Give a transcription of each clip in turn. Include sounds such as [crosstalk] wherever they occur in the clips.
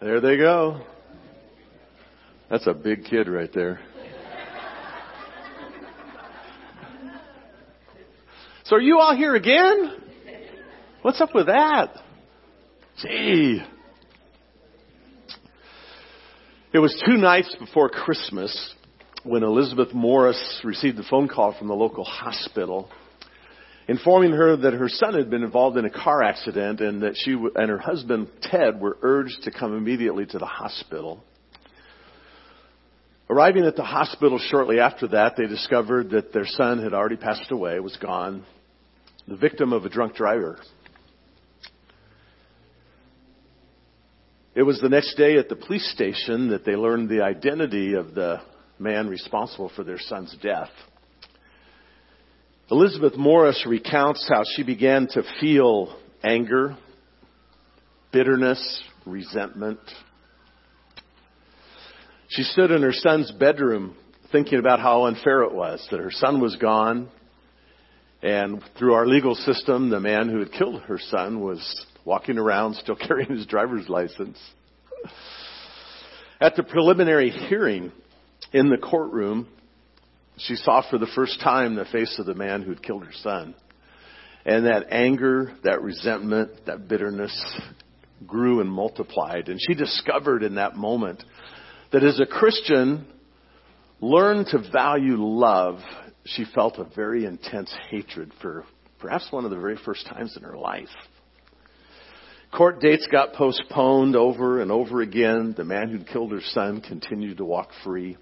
There they go. That's a big kid right there. So are you all here again? What's up with that? Gee. It was two nights before Christmas when Elizabeth Morris received a phone call from the local hospital informing her that her son had been involved in a car accident and that she and her husband Ted were urged to come immediately to the hospital. Arriving at the hospital shortly after that, they discovered that their son had already passed away, was gone, the victim of a drunk driver. It was the next day at the police station that they learned the identity of the man responsible for their son's death. Elizabeth Morris recounts how she began to feel anger, bitterness, resentment. She stood in her son's bedroom thinking about how unfair it was that her son was gone. And through our legal system, the man who had killed her son was walking around still [laughs] carrying his driver's license. At the preliminary hearing in the courtroom, she saw for the first time the face of the man who'd killed her son. And that anger, that resentment, that bitterness grew and multiplied. And she discovered in that moment that as a Christian, learned to value love, she felt a very intense hatred for perhaps one of the very first times in her life. Court dates got postponed over and over again. The man who'd killed her son continued to walk free.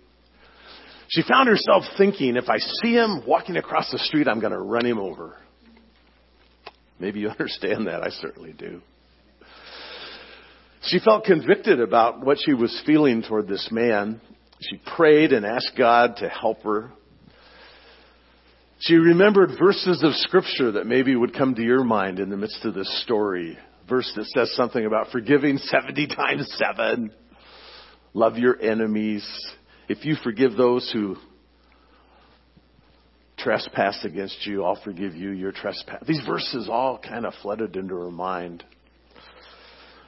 She found herself thinking, if I see him walking across the street, I'm going to run him over. Maybe you [laughs] understand that. I certainly do. She felt convicted about what she was feeling toward this man. She prayed and asked God to help her. She remembered verses of scripture that maybe would come to your mind in the midst of this story. Verse that says something about forgiving [laughs] 70 times 7. Love your enemies. If you forgive those who trespass against you, I'll forgive you your trespass. These verses all kind of flooded into her mind.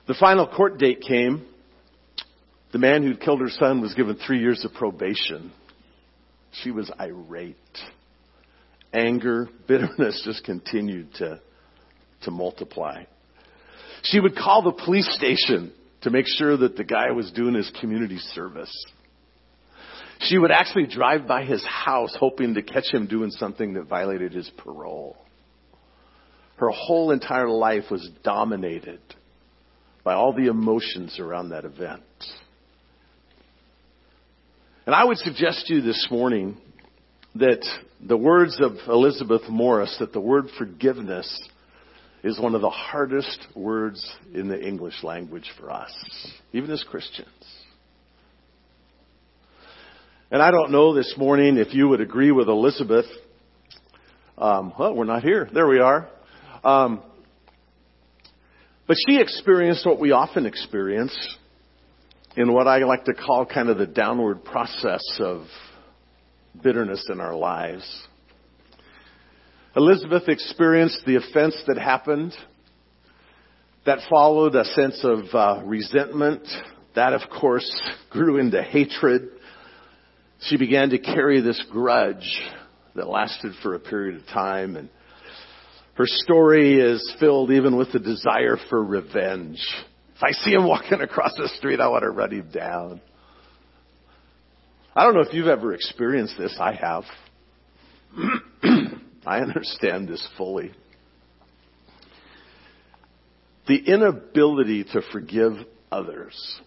The final court date came. The man who'd killed her son was given three years of probation. She was irate. Anger, bitterness just continued to, to multiply. She would call the police station to make sure that the guy was doing his community service. She would actually drive by his house hoping to catch him doing something that violated his parole. Her whole entire life was dominated by all the emotions around that event. And I would suggest to you this morning that the words of Elizabeth Morris, that the word forgiveness is one of the hardest words in the English language for us, even as Christians. And I don't know this morning if you would agree with Elizabeth. Um, well, we're not here. There we are. Um, but she experienced what we often experience in what I like to call kind of the downward process of bitterness in our lives. Elizabeth experienced the offense that happened. That followed a sense of uh, resentment. That, of course, grew into hatred she began to carry this grudge that lasted for a period of time and her story is filled even with the desire for revenge. If I see him walking across the street, I want to run him down. I don't know if you've ever experienced this. I have. [clears throat] I understand this fully. The inability to forgive others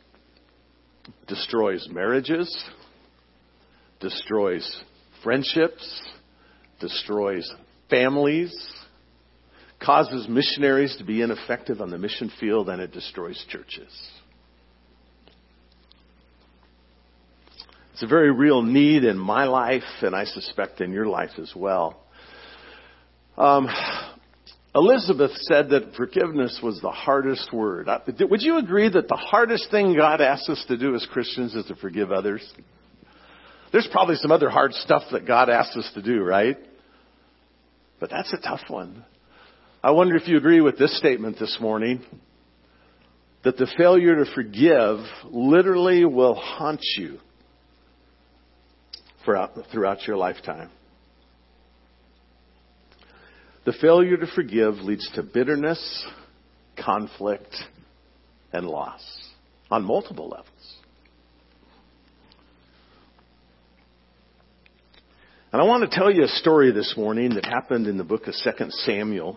destroys marriages, destroys friendships, destroys families, causes missionaries to be ineffective on the mission field, and it destroys churches. It's a very real need in my life, and I suspect in your life as well. Um, Elizabeth said that forgiveness was the hardest word. Would you agree that the hardest thing God asks us to do as Christians is to forgive others? There's probably some other hard stuff that God asks us to do, right? But that's a tough one. I wonder if you agree with this statement this morning. that the failure to forgive literally will haunt you throughout, your lifetime. The failure to forgive leads to bitterness, conflict, and loss on multiple levels. And I want to tell you a story this morning that happened in the book of 2 Samuel.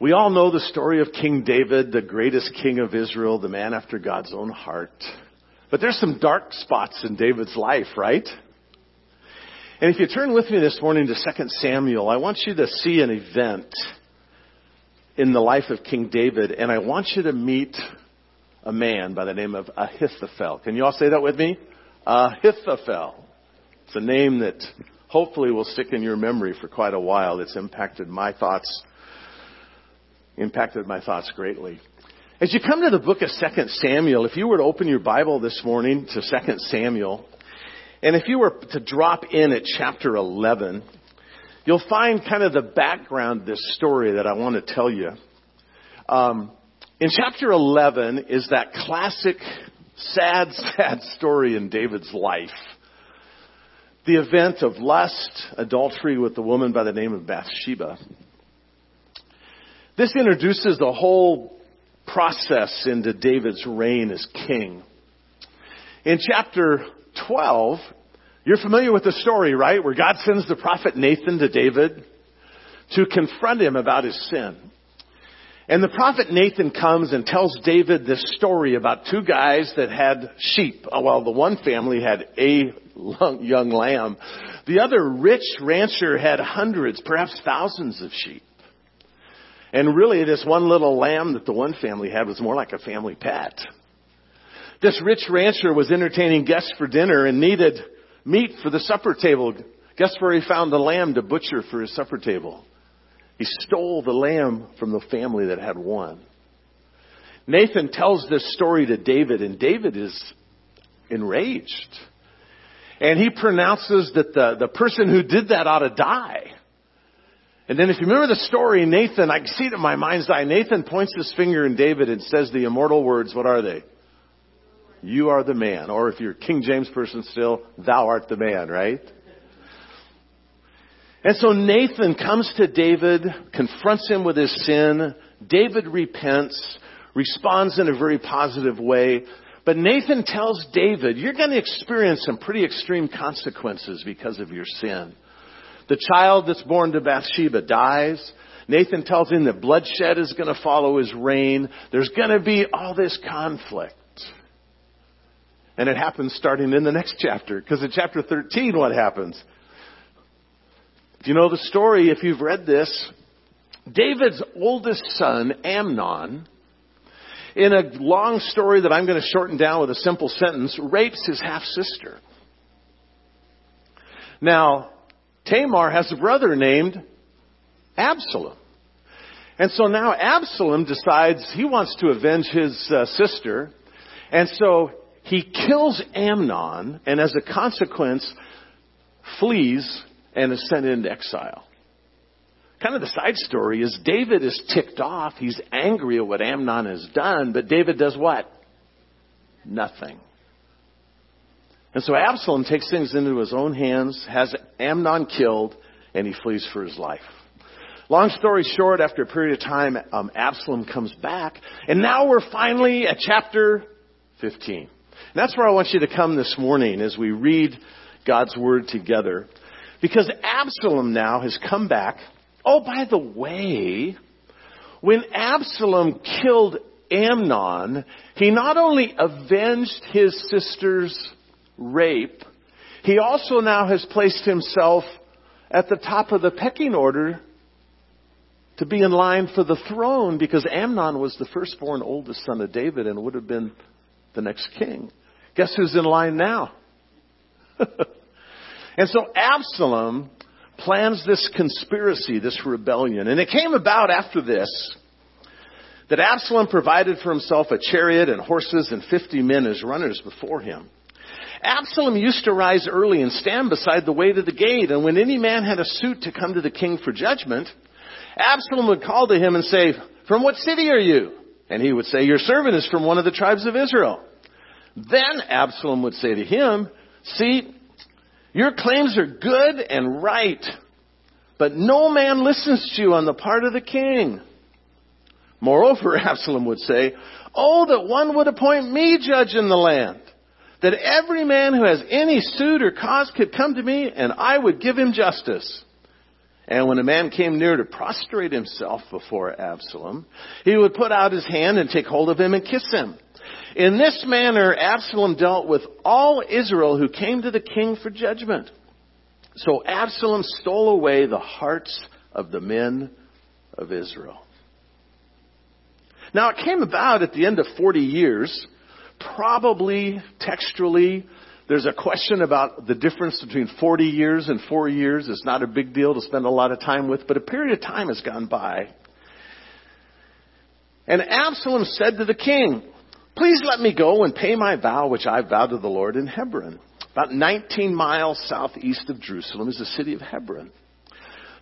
We all know the story of King David, the greatest king of Israel, the man after God's own heart. But there's some dark spots in David's life, right? And if you turn with me this morning to 2 Samuel, I want you to see an event in the life of King David, and I want you to meet a man by the name of Ahithophel. Can you all say that with me? Ahithophel. It's a name that hopefully will stick in your memory for quite a while. It's impacted my thoughts impacted my thoughts greatly. As you come to the book of 2 Samuel, if you were to open your Bible this morning to 2 Samuel, and if you were to drop in at chapter 11, you'll find kind of the background of this story that I want to tell you. Um, in chapter 11 is that classic sad, [laughs] sad story in David's life. The event of lust, adultery with the woman by the name of Bathsheba. This introduces the whole process into David's reign as king. In chapter 12, you're familiar with the story, right? Where God sends the prophet Nathan to David to confront him about his sin. And the prophet Nathan comes and tells David this story about two guys that had sheep. Uh, well, the one family had a young lamb. The other rich rancher had hundreds, perhaps thousands of sheep. And really, this one little lamb that the one family had was more like a family pet. This rich rancher was entertaining guests for dinner and needed meat for the supper table. Guess where he found the lamb to butcher for his supper table? He stole the lamb from the family that had one. Nathan tells this story to David, and David is enraged. And he pronounces that the, the person who did that ought to die. And then if you remember the story, Nathan, I can see it in my mind's eye, Nathan points his finger in David and says the immortal words, what are they? You are the man. Or if you're King James person still, thou art the man, right? And so Nathan comes to David, confronts him with his sin. David repents, responds in a very positive way. But Nathan tells David, you're going to experience some pretty extreme consequences because of your sin. The child that's born to Bathsheba dies. Nathan tells him that bloodshed is going to follow his reign. There's going to be all this conflict. And it happens starting in the next chapter, because in chapter 13, what happens? Do you know the story if you've read this? David's oldest son, Amnon, in a long story that I'm going to shorten down with a simple sentence, rapes his half sister. Now, Tamar has a brother named Absalom. And so now Absalom decides he wants to avenge his uh, sister. And so he kills Amnon and as a consequence flees and is sent into exile. Kind of the side story is David is ticked off. He's angry at what Amnon has done, but David does what? Nothing. And so Absalom takes things into his own hands, has Amnon killed, and he flees for his life. Long story short, after a period of time, um, Absalom comes back, and now we're finally at chapter 15. And that's where I want you to come this morning as we read God's Word together. Because Absalom now has come back. Oh, by the way, when Absalom killed Amnon, he not only avenged his sister's rape, he also now has placed himself at the top of the pecking order to be in line for the throne because Amnon was the firstborn oldest son of David and would have been the next king. Guess who's in line now? [laughs] and so Absalom plans this conspiracy, this rebellion. And it came about after this that Absalom provided for himself a chariot and horses and 50 men as runners before him. Absalom used to rise early and stand beside the way to the gate, and when any man had a suit to come to the king for judgment, Absalom would call to him and say, From what city are you? And he would say, Your servant is from one of the tribes of Israel. Then Absalom would say to him, See, your claims are good and right, but no man listens to you on the part of the king. Moreover, [laughs] Absalom would say, Oh, that one would appoint me judge in the land, that every man who has any suit or cause could come to me, and I would give him justice. And when a man came near to prostrate himself before Absalom, he would put out his hand and take hold of him and kiss him. In this manner, Absalom dealt with all Israel who came to the king for judgment. So Absalom stole away the hearts of the men of Israel. Now it came about at the end of 40 years, probably textually, there's a question about the difference between 40 years and 4 years. It's not a big deal to spend a lot of time with, but a period of time has gone by. And Absalom said to the king, Please let me go and pay my vow which I vowed to the Lord in Hebron. About 19 miles southeast of Jerusalem is the city of Hebron.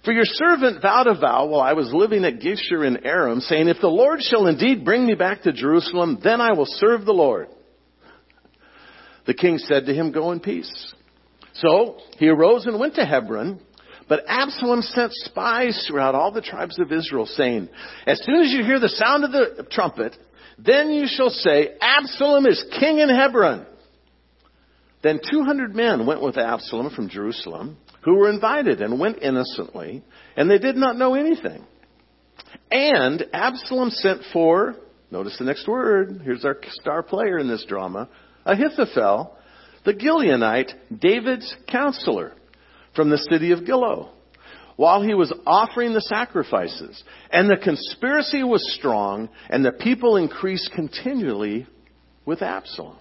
For your servant vowed a vow while I was living at Geshur in Aram, saying, If the Lord shall indeed bring me back to Jerusalem, then I will serve the Lord. The king said to him, Go in peace. So he arose and went to Hebron. But Absalom sent spies throughout all the tribes of Israel, saying, As soon as you hear the sound of the trumpet, then you shall say, Absalom is king in Hebron. Then 200 men went with Absalom from Jerusalem, who were invited and went innocently, and they did not know anything. And Absalom sent for, notice the next word, here's our star player in this drama, Ahithophel, the Gilonite, David's counselor from the city of Gilo, while he was offering the sacrifices. And the conspiracy was strong, and the people increased continually with Absalom.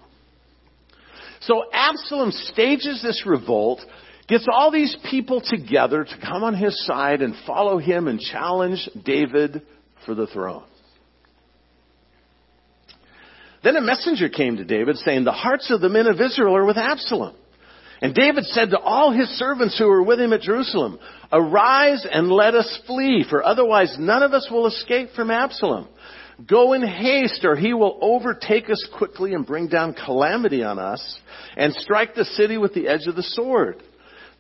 So Absalom stages this revolt, gets all these people together to come on his side and follow him and challenge David for the throne. Then a messenger came to David saying, The hearts of the men of Israel are with Absalom. And David said to all his servants who were with him at Jerusalem, Arise and let us flee, for otherwise none of us will escape from Absalom. Go in haste, or he will overtake us quickly and bring down calamity on us, and strike the city with the edge of the sword.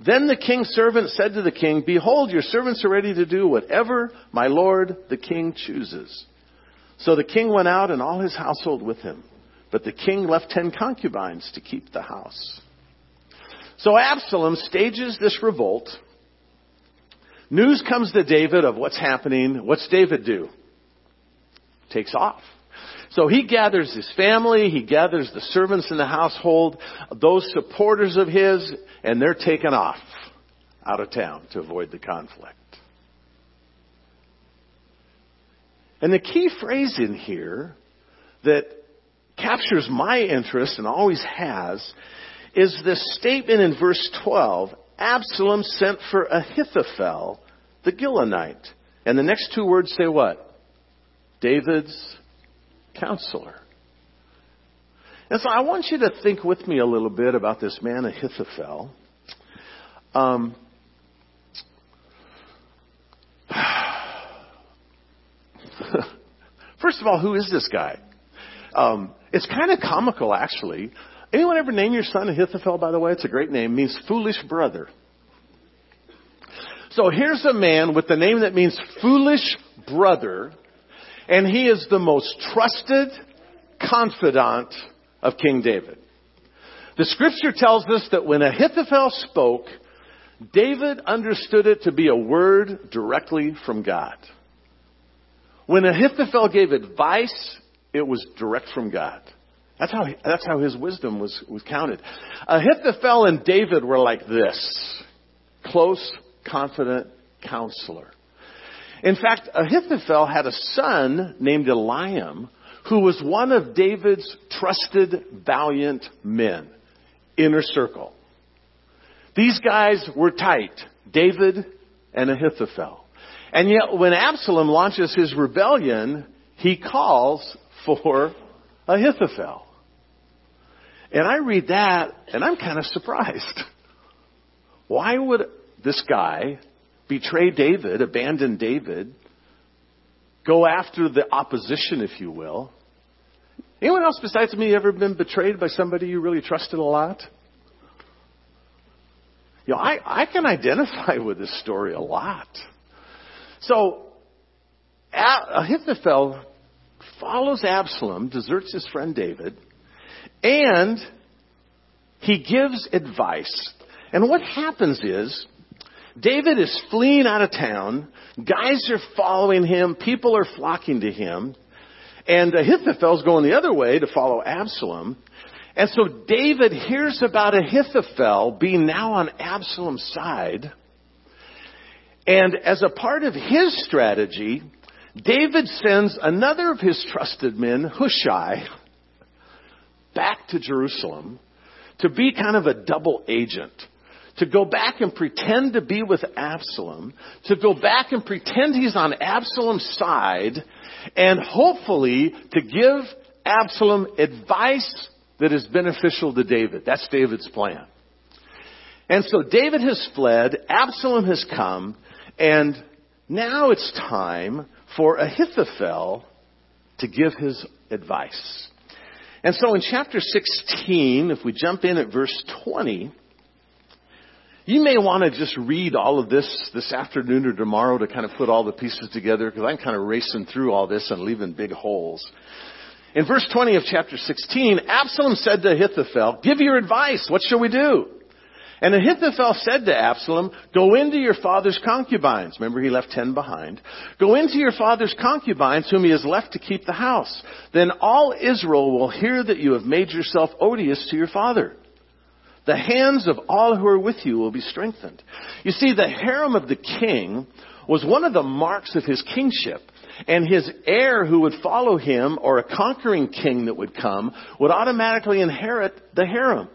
Then the king's servant said to the king, Behold, your servants are ready to do whatever my lord the king chooses. So the king went out and all his household with him. But the king left ten concubines to keep the house. So Absalom stages this revolt. News comes to David of what's happening. What's David do? Takes off. So he gathers his family, he gathers the servants in the household, those supporters of his, and they're taken off out of town to avoid the conflict. And the key phrase in here that captures my interest and always has is this statement in verse 12 Absalom sent for Ahithophel, the Gilonite. And the next two words say what? David's counselor. And so I want you to think with me a little bit about this man Ahithophel. Um, [sighs] First of all, who is this guy? Um, it's kind of comical, actually. Anyone ever name your son Ahithophel, by the way? It's a great name. It means foolish brother. So here's a man with the name that means foolish brother, and he is the most trusted confidant of King David. The scripture tells us that when Ahithophel spoke, David understood it to be a word directly from God. When Ahithophel gave advice, it was direct from God. That's how, that's how his wisdom was, was counted. Uh, Ahithophel and David were like this. Close, confident counselor. In fact, Ahithophel had a son named Eliam who was one of David's trusted, valiant men. Inner circle. These guys were tight. David and Ahithophel. And yet, when Absalom launches his rebellion, he calls for Ahithophel. And I read that, and I'm kind of surprised. Why would this guy betray David, abandon David, go after the opposition, if you will. Anyone else besides me ever been betrayed by somebody you really trusted a lot? You know, I, I can identify with this story a lot. So, Ahithophel follows Absalom, deserts his friend David, and he gives advice. And what happens is, David is fleeing out of town. Guys are following him. People are flocking to him. And Ahithophel's going the other way to follow Absalom. And so David hears about Ahithophel being now on Absalom's side. And as a part of his strategy, David sends another of his trusted men, Hushai, back to Jerusalem to be kind of a double agent. To go back and pretend to be with Absalom, to go back and pretend he's on Absalom's side, and hopefully to give Absalom advice that is beneficial to David. That's David's plan. And so David has fled, Absalom has come, and now it's time for Ahithophel to give his advice. And so in chapter 16, if we jump in at verse 20, you may want to just read all of this this afternoon or tomorrow to kind of put all the pieces together because I'm kind of racing through all this and leaving big holes. In verse 20 of chapter 16, Absalom said to Ahithophel, give your advice. What shall we do? And Ahithophel said to Absalom, go into your father's concubines. Remember he left ten behind. Go into your father's concubines whom he has left to keep the house. Then all Israel will hear that you have made yourself odious to your father. The hands of all who are with you will be strengthened. You see, the harem of the king was one of the marks of his kingship. And his heir who would follow him, or a conquering king that would come, would automatically inherit the harem.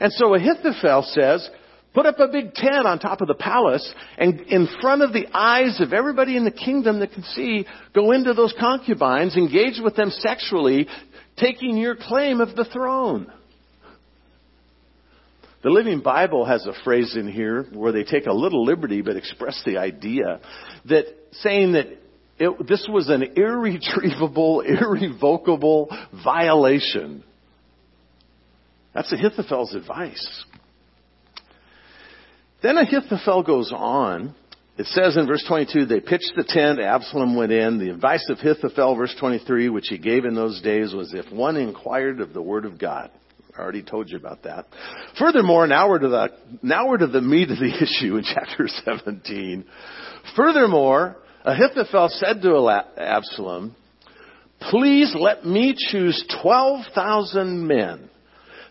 And so Ahithophel says, put up a big tent on top of the palace, and in front of the eyes of everybody in the kingdom that can see, go into those concubines, engage with them sexually, taking your claim of the throne. The Living Bible has a phrase in here where they take a little liberty but express the idea that saying that it, this was an irretrievable, [laughs] irrevocable violation. That's Ahithophel's advice. Then Ahithophel goes on. It says in verse 22, they pitched the tent, Absalom went in. The advice of Ahithophel, verse 23, which he gave in those days was if one inquired of the word of God. I already told you about that. Furthermore, now we're to the, now we're to the meat of the [laughs] issue in chapter 17. Furthermore, Ahithophel said to Absalom, please let me choose 12,000 men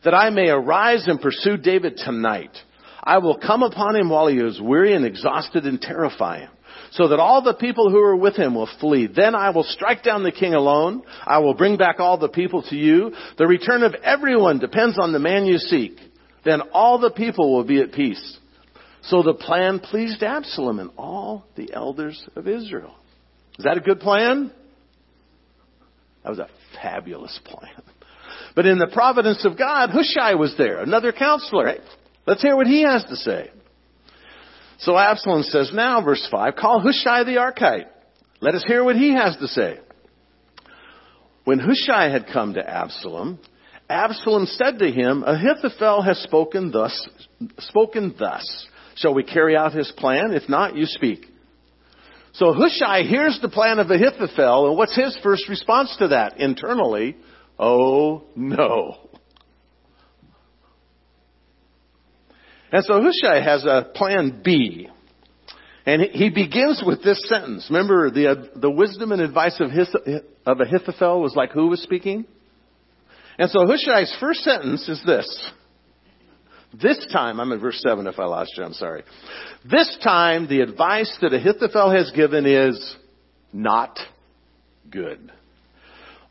that I may arise and pursue David tonight. I will come upon him while he is weary and exhausted and terrify him so that all the people who are with him will flee. Then I will strike down the king alone. I will bring back all the people to you. The return of everyone depends on the man you seek. Then all the people will be at peace. So the plan pleased Absalom and all the elders of Israel. Is that a good plan? That was a fabulous plan. But in the providence of God, Hushai was there, another counselor. Let's hear what he has to say. So Absalom says, now, verse 5, call Hushai the Archite. Let us hear what he has to say. When Hushai had come to Absalom, Absalom said to him, Ahithophel has spoken thus, spoken thus. Shall we carry out his plan? If not, you speak. So Hushai hears the plan of Ahithophel, and what's his first response to that internally? Oh no. And so Hushai has a plan B. And he begins with this sentence. Remember, the, uh, the wisdom and advice of, Hith- of Ahithophel was like who was speaking? And so Hushai's first sentence is this. This time, I'm in verse 7 if I lost you, I'm sorry. This time, the advice that Ahithophel has given is not good.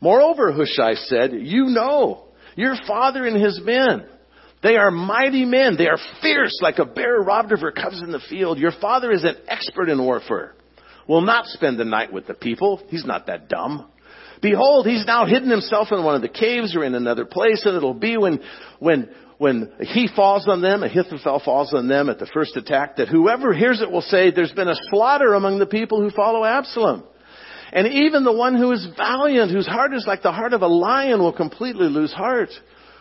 Moreover, Hushai said, you know, your father and his men, they are mighty men. They are fierce like a bear robbed of her cubs in the field. Your father is an expert in warfare. Will not spend the night with the people. He's not that dumb. Behold, he's now hidden himself in one of the caves or in another place, and it'll be when, when, when he falls on them, Ahithophel falls on them at the first attack, that whoever hears it will say, there's been a slaughter among the people who follow Absalom. And even the one who is valiant, whose heart is like the heart of a lion, will completely lose heart.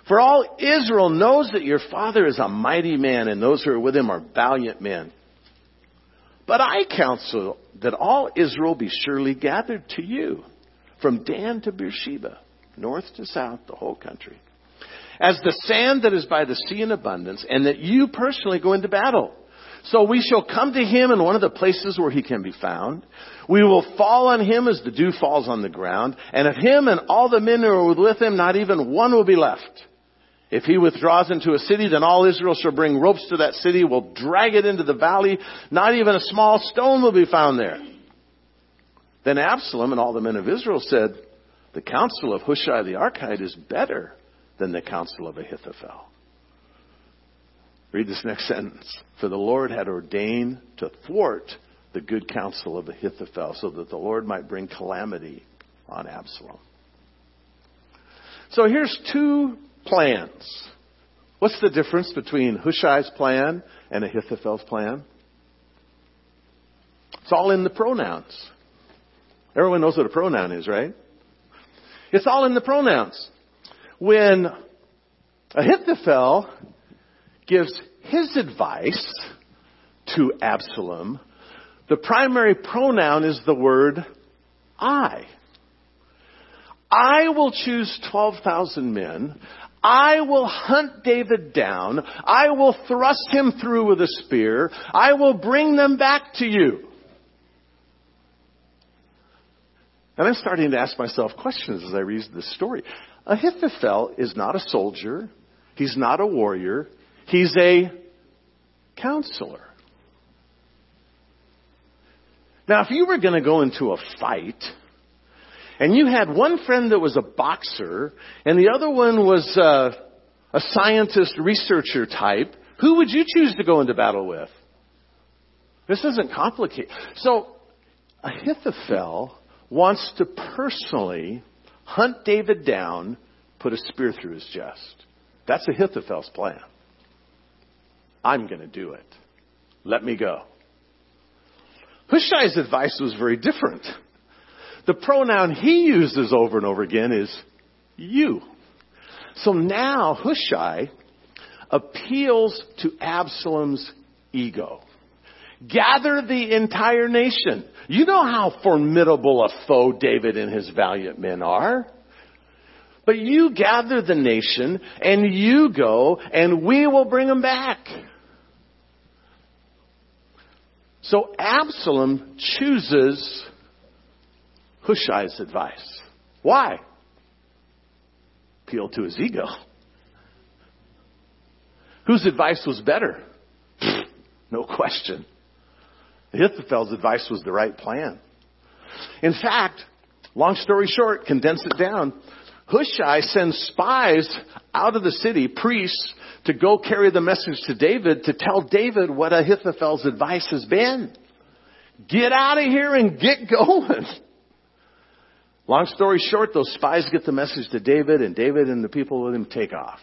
For all Israel knows that your father is a mighty man, and those who are with him are valiant men. But I counsel that all Israel be surely gathered to you, from Dan to Beersheba, north to south, the whole country. As the sand that is by the sea in abundance, and that you personally go into battle. So we shall come to him in one of the places where he can be found. We will fall on him as the dew falls on the ground, and of him and all the men who are with him, not even one will be left. If he withdraws into a city, then all Israel shall bring ropes to that city, will drag it into the valley. Not even a small stone will be found there. Then Absalom and all the men of Israel said, The counsel of Hushai the Archite is better than the counsel of Ahithophel. Read this next [laughs] sentence. For the Lord had ordained to thwart the good counsel of Ahithophel so that the Lord might bring calamity on Absalom. So here's two plans. What's the difference between Hushai's plan and Ahithophel's plan? It's all in the pronouns. Everyone knows what a pronoun is, right? It's all in the pronouns. When Ahithophel gives his advice to Absalom, the primary pronoun is the word I. I will choose 12,000 men. I will hunt David down. I will thrust him through with a spear. I will bring them back to you. And I'm starting to ask myself questions as I read this story. Ahithophel is not a soldier. He's not a warrior. He's a counselor. Now, if you were going to go into a fight, and you had one friend that was a boxer, and the other one was uh, a scientist researcher type, who would you choose to go into battle with? This isn't complicated. So, Ahithophel wants to personally hunt David down, put a spear through his chest. That's Ahithophel's plan. I'm going to do it. Let me go. Hushai's advice was very different. The pronoun he uses over and over again is you. So now Hushai appeals to Absalom's ego. Gather the entire nation. You know how formidable a foe David and his valiant men are. But you gather the nation and you go and we will bring them back. So Absalom chooses Hushai's advice. Why? Appeal to his ego. Whose advice was better? [laughs] no question. Ahithophel's advice was the right plan. In fact, long story short, condense it down, Hushai sends spies out of the city, priests, to go carry the message to David to tell David what Ahithophel's advice has been. Get out of here and get going. Long story short, those spies get the message to David, and David and the people with him take off.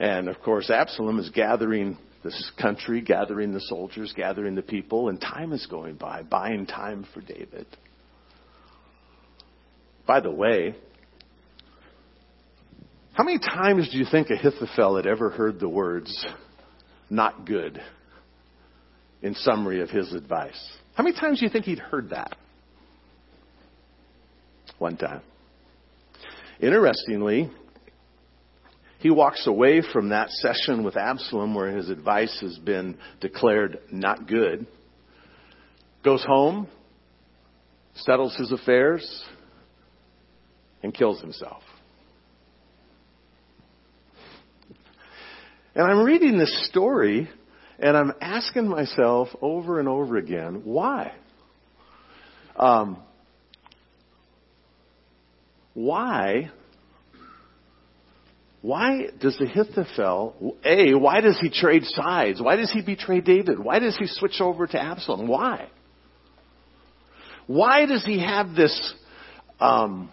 And of course, Absalom is gathering this country, gathering the soldiers, gathering the people, and time is going by, buying time for David. By the way, how many times do you think Ahithophel had ever heard the words, not good, in summary of his advice? How many times do you think he'd heard that? one time. Interestingly, he walks away from that session with Absalom where his advice has been declared not good, goes home, settles his affairs, and kills himself. And I'm reading this story and I'm asking myself over and over again, why? Um, why why does Ahithophel, A, why does he trade sides? Why does he betray David? Why does he switch over to Absalom? Why? Why does he have this um,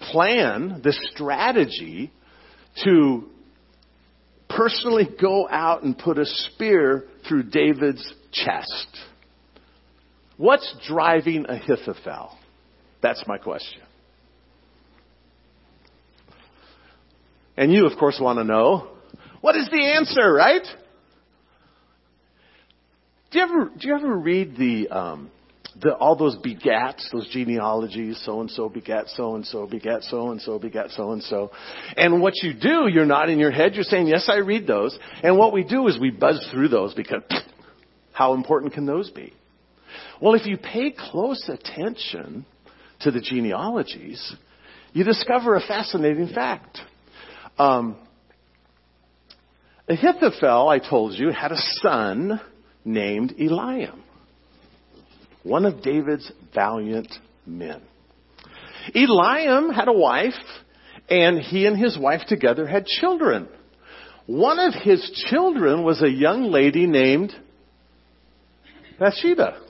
plan, this strategy to personally go out and put a spear through David's chest? What's driving Ahithophel? That's my question. And you, of course, want to know what is the answer, right? Do you ever do you ever read the um, the all those begats, those genealogies? So and so begat so and so begat so and so begat so and so. And what you do, you're not in your head. You're saying, "Yes, I read those." And what we do is we buzz through those because [clears throat] how important can those be? Well, if you pay close attention to the genealogies, you discover a fascinating fact. Um, Ahithophel, I told you, had a son named Eliam, one of David's valiant men. Eliam had a wife, and he and his wife together had children. One of his children was a young lady named Bathsheba.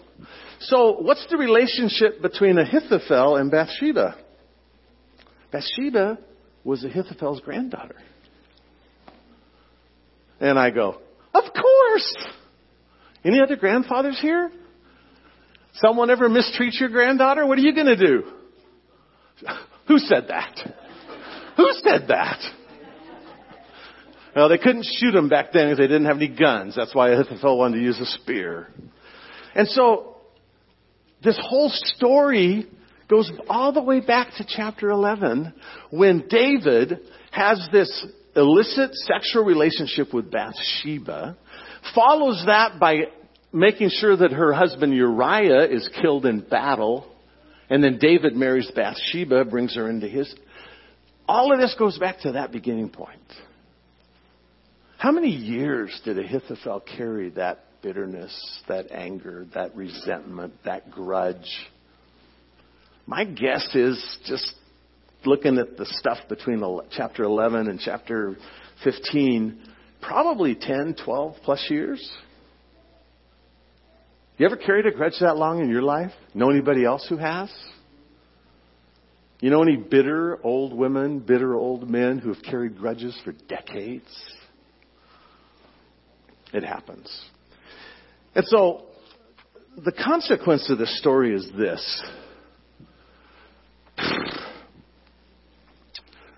So, what's the relationship between Ahithophel and Bathsheba? Bathsheba was Ahithophel's granddaughter. And I go, Of course! Any other grandfathers here? Someone ever mistreat your granddaughter? What are you going to do? Who said that? Who said that? Well, they couldn't shoot him back then because they didn't have any guns. That's why Ahithophel wanted to use a spear. And so, this whole story goes all the way back to chapter 11 when David has this illicit sexual relationship with Bathsheba, follows that by making sure that her husband Uriah is killed in battle, and then David marries Bathsheba, brings her into his. All of this goes back to that beginning point. How many years did Ahithophel carry that bitterness, that anger, that resentment, that grudge? My guess is just looking at the stuff between chapter 11 and chapter 15, probably 10, 12 plus years. You ever carried a grudge that long in your life? Know anybody else who has? You know any bitter old women, bitter old men who have carried grudges for decades? It happens. And so, the consequence of this story is this. [sighs]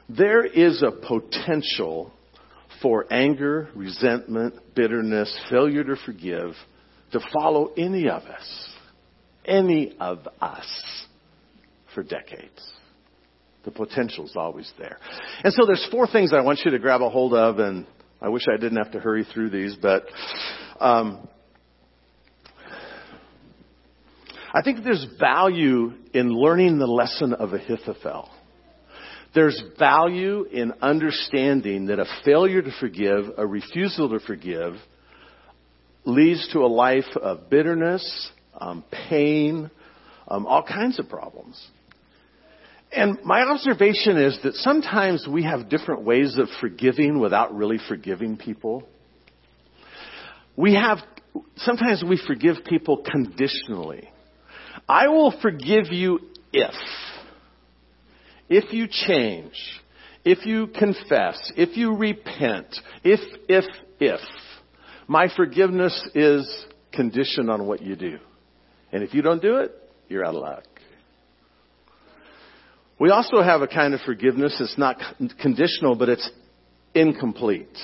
There is a potential for anger, resentment, bitterness, failure to forgive to follow any of us, any of us, for decades. The potential is always there. And so there's four things I want you to grab a hold of, and I wish I didn't have to hurry through these, but um, I think there's value in learning the lesson of Ahithophel. There's value in understanding that a failure to forgive, a refusal to forgive, leads to a life of bitterness, um, pain, um, all kinds of problems. And my observation is that sometimes we have different ways of forgiving without really forgiving people. We have, sometimes we forgive people conditionally. I will forgive you if if you change, if you confess, if you repent, if, if, if, my forgiveness is conditioned on what you do. And if you don't do it, you're out of luck. We also have a kind of forgiveness that's not conditional, but it's incomplete.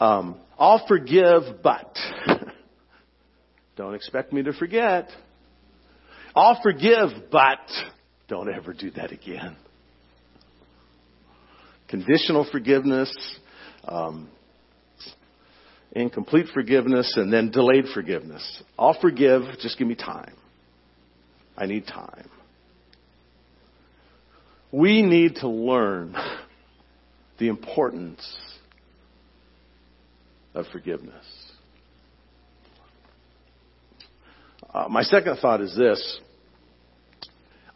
Um, I'll forgive, but [laughs] don't expect me to forget. I'll forgive, but don't ever do that again conditional forgiveness, um, incomplete forgiveness, and then delayed forgiveness. I'll forgive, just give me time. I need time. We need to learn the importance of forgiveness. Uh, my second thought is this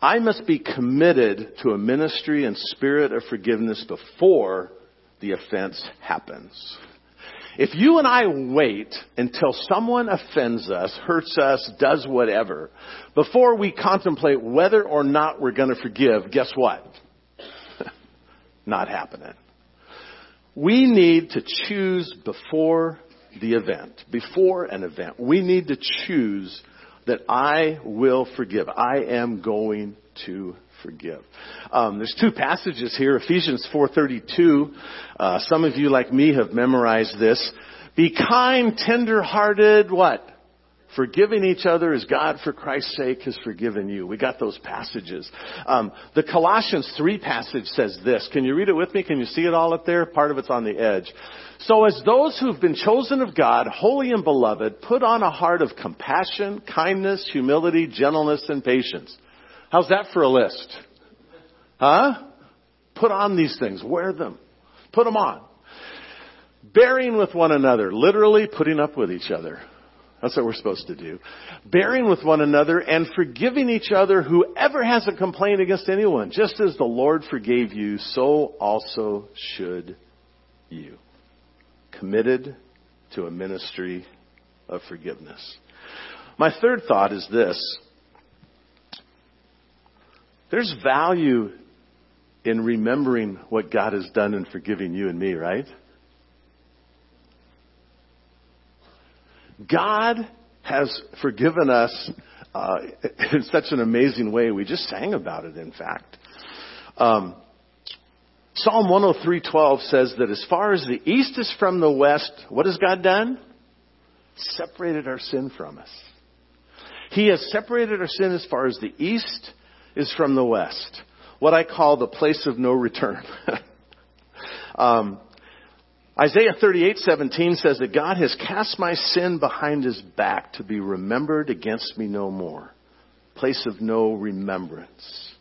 I must be committed to a ministry and spirit of forgiveness before the offense happens. If you and I wait until someone offends us, hurts us, does whatever, before we contemplate whether or not we're going to forgive, guess what? [laughs] not happening. We need to choose before the event, before an event. We need to choose that I will forgive. I am going to forgive. Um, there's two passages here. Ephesians 4:32. Uh, some of you, like me, have memorized this. Be kind, tender-hearted. What? Forgiving each other as God, for Christ's sake, has forgiven you. We got those passages. Um, the Colossians 3 passage says this. Can you read it with me? Can you see it all up there? Part of it's on the edge. So as those who've been chosen of God, holy and beloved, put on a heart of compassion, kindness, humility, gentleness, and patience. How's that for a list? Huh? Put on these things. Wear them. Put them on. Bearing with one another. Literally putting up with each other. That's what we're supposed to do. Bearing with one another and forgiving each other whoever has a complaint against anyone. Just as the Lord forgave you, so also should you. Committed to a ministry of forgiveness. My third thought is this. There's value in remembering what God has done in forgiving you and me, right? God has forgiven us uh, [laughs] in such an amazing way. We just sang about it, in fact. Um, Psalm 103:12 says that as far as the east is from the west, what has God done? Separated our sin from us. He has separated our sin as far as the east is from the west. What I call the place of no return. [laughs] um, Isaiah 38:17 says that God has cast my sin behind his back to be remembered against me no more. Place of no remembrance.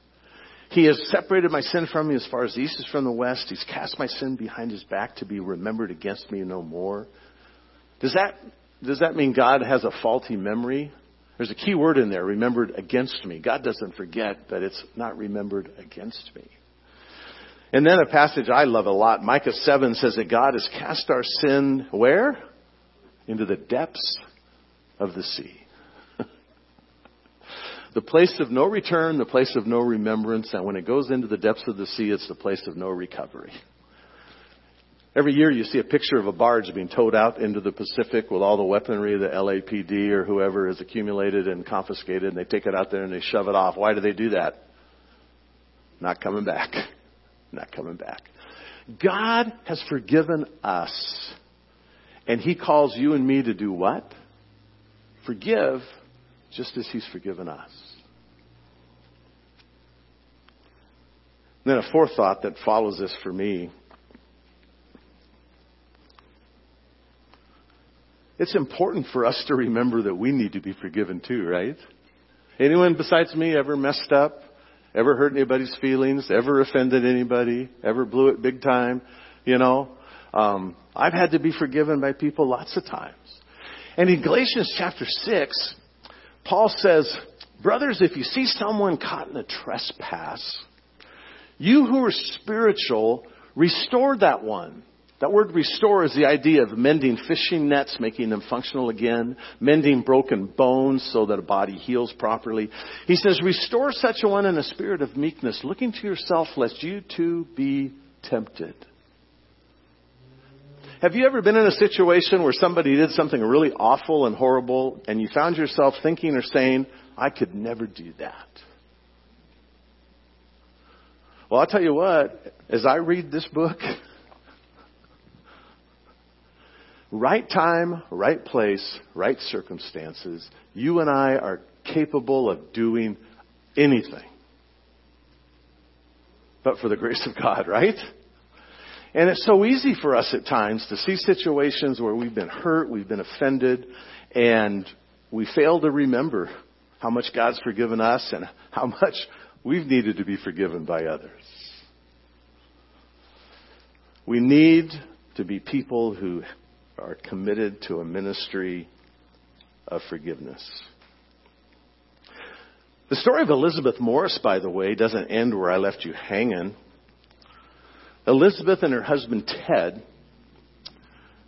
He has separated my sin from me as far as the east is from the west. He's cast my sin behind his back to be remembered against me no more. Does that, does that mean God has a faulty memory? There's a key word in there, remembered against me. God doesn't forget, but it's not remembered against me. And then a passage I love a lot, Micah 7 says that God has cast our sin where? Into the depths of the sea. [laughs] the place of no return, the place of no remembrance, and when it goes into the depths of the sea, it's the place of no recovery. Every year you see a picture of a barge being towed out into the Pacific with all the weaponry the LAPD or whoever has accumulated and confiscated, and they take it out there and they shove it off. Why do they do that? Not coming back [laughs] not coming back. God has forgiven us. And He calls you and me to do what? Forgive just as He's forgiven us. And then a fourth thought that follows this for me. It's important for us to remember that we need to be forgiven too, right? Anyone besides me ever messed up? Ever hurt anybody's feelings? Ever offended anybody? Ever blew it big time? You know? Um, I've had to be forgiven by people lots of times. And in Galatians chapter 6, Paul says, Brothers, if you see someone caught in a trespass, you who are spiritual, restore that one that word restore is the idea of mending fishing nets, making them functional again, mending broken bones so that a body heals properly. He says, restore such a one in a spirit of meekness, looking to yourself lest you too be tempted. Have you ever been in a situation where somebody did something really awful and horrible and you found yourself thinking or saying, I could never do that? Well, I'll tell you what, as I read this book, [laughs] right time, right place, right circumstances, you and I are capable of doing anything. But for the grace of God, right? And it's so easy for us at times to see situations where we've been hurt, we've been offended, and we fail to remember how much God's forgiven us and how much we've needed to be forgiven by others. We need to be people who are committed to a ministry of forgiveness. The story of Elizabeth Morris, by the way, doesn't end where I left you hanging. Elizabeth and her husband Ted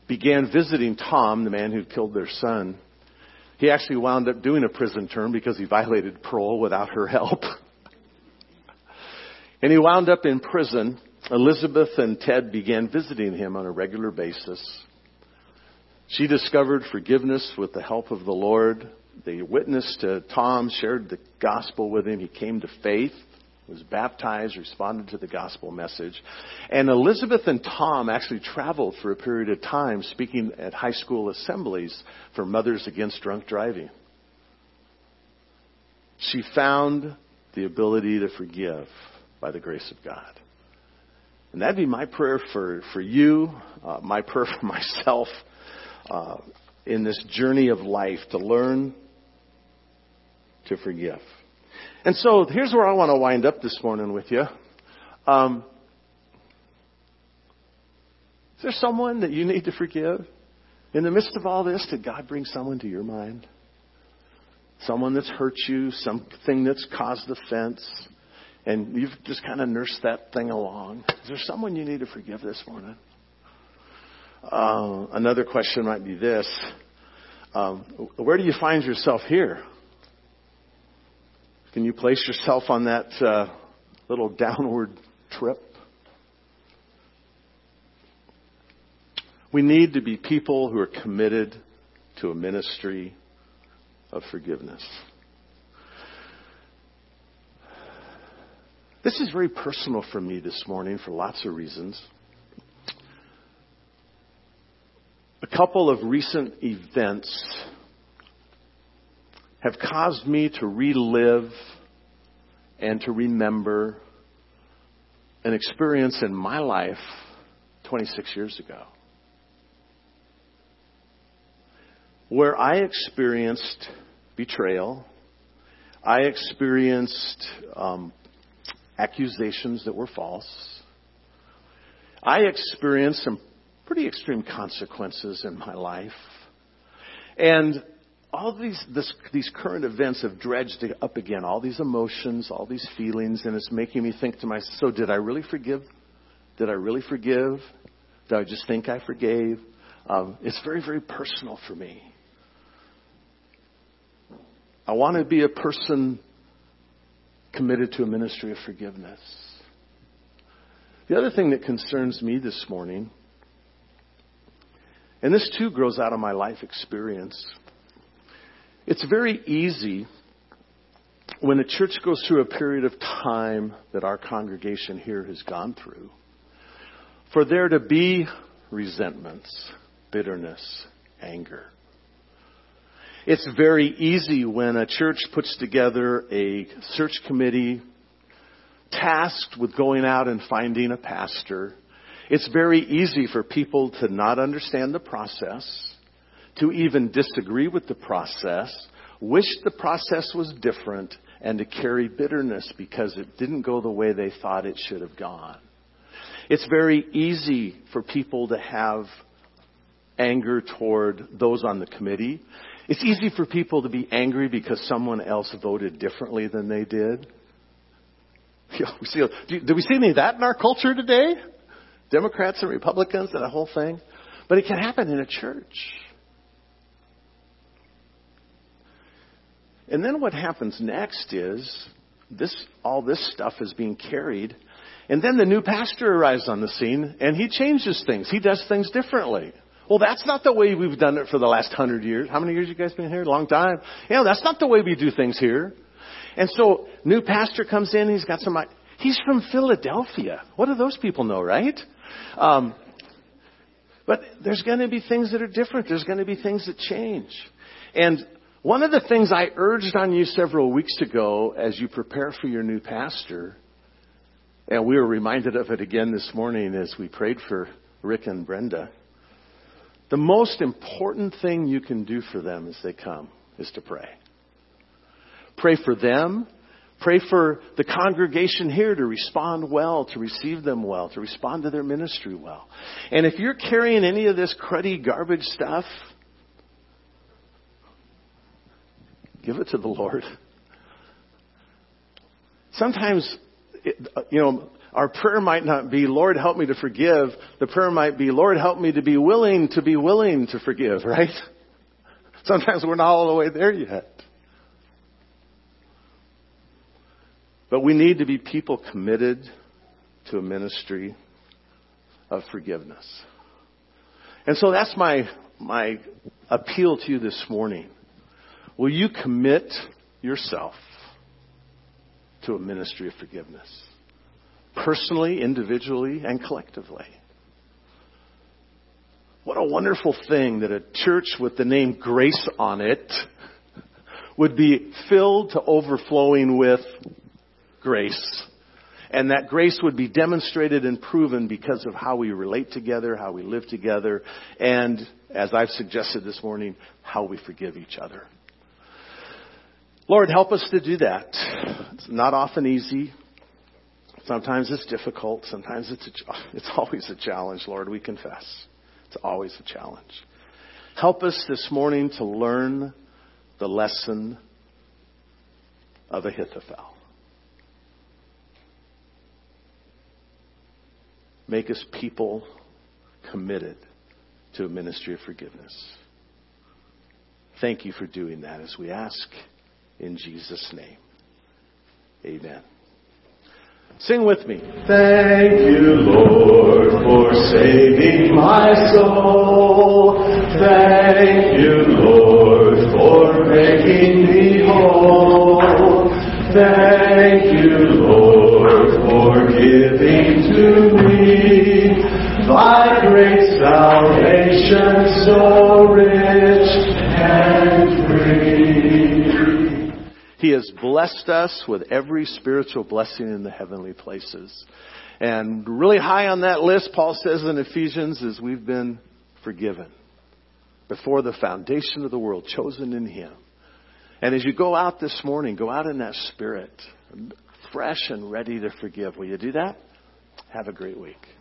began visiting Tom, the man who killed their son. He actually wound up doing a prison term because he violated parole without her help. [laughs] and he wound up in prison. Elizabeth and Ted began visiting him on a regular basis. She discovered forgiveness with the help of the Lord. they witnessed to Tom, shared the gospel with him. He came to faith, was baptized, responded to the gospel message. And Elizabeth and Tom actually traveled for a period of time speaking at high school assemblies for Mothers Against Drunk Driving. She found the ability to forgive by the grace of God. And that'd be my prayer for, for you, uh, my prayer for [laughs] myself uh, in this journey of life to learn to forgive. And so here's where I want to wind up this morning with you. Um, is there someone that you need to forgive? In the midst of all this, did God bring someone to your mind? Someone that's hurt you, something that's caused offense, and you've just kind of nursed that thing along. Is there someone you need to forgive this morning? Uh, another question might be this um, Where do you find yourself here? Can you place yourself on that uh, little downward trip? We need to be people who are committed to a ministry of forgiveness. This is very personal for me this morning for lots of reasons. A couple of recent events have caused me to relive and to remember an experience in my life 26 years ago where I experienced betrayal. I experienced um, accusations that were false. I experienced some pretty extreme consequences in my life. And all these, this, these current events have dredged up again, all these emotions, all these feelings, and it's making me think to myself, so did I really forgive? Did I really forgive? Did I just think I forgave? Um, it's very, very personal for me. I want to be a person committed to a ministry of forgiveness. The other thing that concerns me this morning, and this too grows out of my life experience, it's very easy when a church goes through a period of time that our congregation here has gone through for there to be resentments, bitterness, anger. It's very easy when a church puts together a search committee tasked with going out and finding a pastor. It's very easy for people to not understand the process, to even disagree with the process, wish the process was different, and to carry bitterness because it didn't go the way they thought it should have gone. It's very easy for people to have anger toward those on the committee. It's easy for people to be angry because someone else voted differently than they did. [laughs] Do we see any of that in our culture today? Democrats and Republicans and the whole thing? But it can happen in a church. And then what happens next is this, all this stuff is being carried. And then the new pastor arrives on the scene and he changes things. He does things differently. Well, that's not the way we've done it for the last hundred years. How many years you guys been here? A long time. You know, that's not the way we do things here. And so, new pastor comes in. He's got some. He's from Philadelphia. What do those people know, right? Um, but there's going to be things that are different. There's going to be things that change. And one of the things I urged on you several weeks ago as you prepare for your new pastor, and we were reminded of it again this morning as we prayed for Rick and Brenda the most important thing you can do for them as they come is to pray. Pray for them. Pray for the congregation here to respond well, to receive them well, to respond to their ministry well. And if you're carrying any of this cruddy garbage stuff, give it to the Lord. Sometimes, uh, you know, our prayer might not be, Lord, help me to forgive. The prayer might be, Lord, help me to be willing to be willing to forgive, [laughs] right? Sometimes we're not all the way there yet. But we need to be people committed to a ministry of forgiveness. And so that's my, my appeal to you this morning. Will you commit yourself to a ministry of forgiveness? Personally, individually, and collectively. What a wonderful thing that a church with the name Grace on it would be filled to overflowing with grace. And that grace would be demonstrated and proven because of how we relate together, how we live together, and, as I've suggested this morning, how we forgive each other. Lord, help us to do that. It's not often easy. Sometimes it's difficult. Sometimes it's, a, [laughs] it's always a challenge, Lord, we confess. It's always a challenge. Help us this morning to learn the lesson of Ahithophel. Make us people committed to a ministry of forgiveness. Thank you for doing that as we ask in Jesus' name. Amen. Sing with me. Thank you, Lord, for saving my soul. Thank you, Lord, for making me whole. Thank you, Lord, for giving to me thy great salvation so rich and free. He has blessed us with every spiritual blessing in the heavenly places. And really high on that list, Paul says in Ephesians, is we've been forgiven before the foundation of the world, chosen in Him. And as you go out this morning, go out in that spirit, fresh and ready to forgive. Will you do that? Have a great week.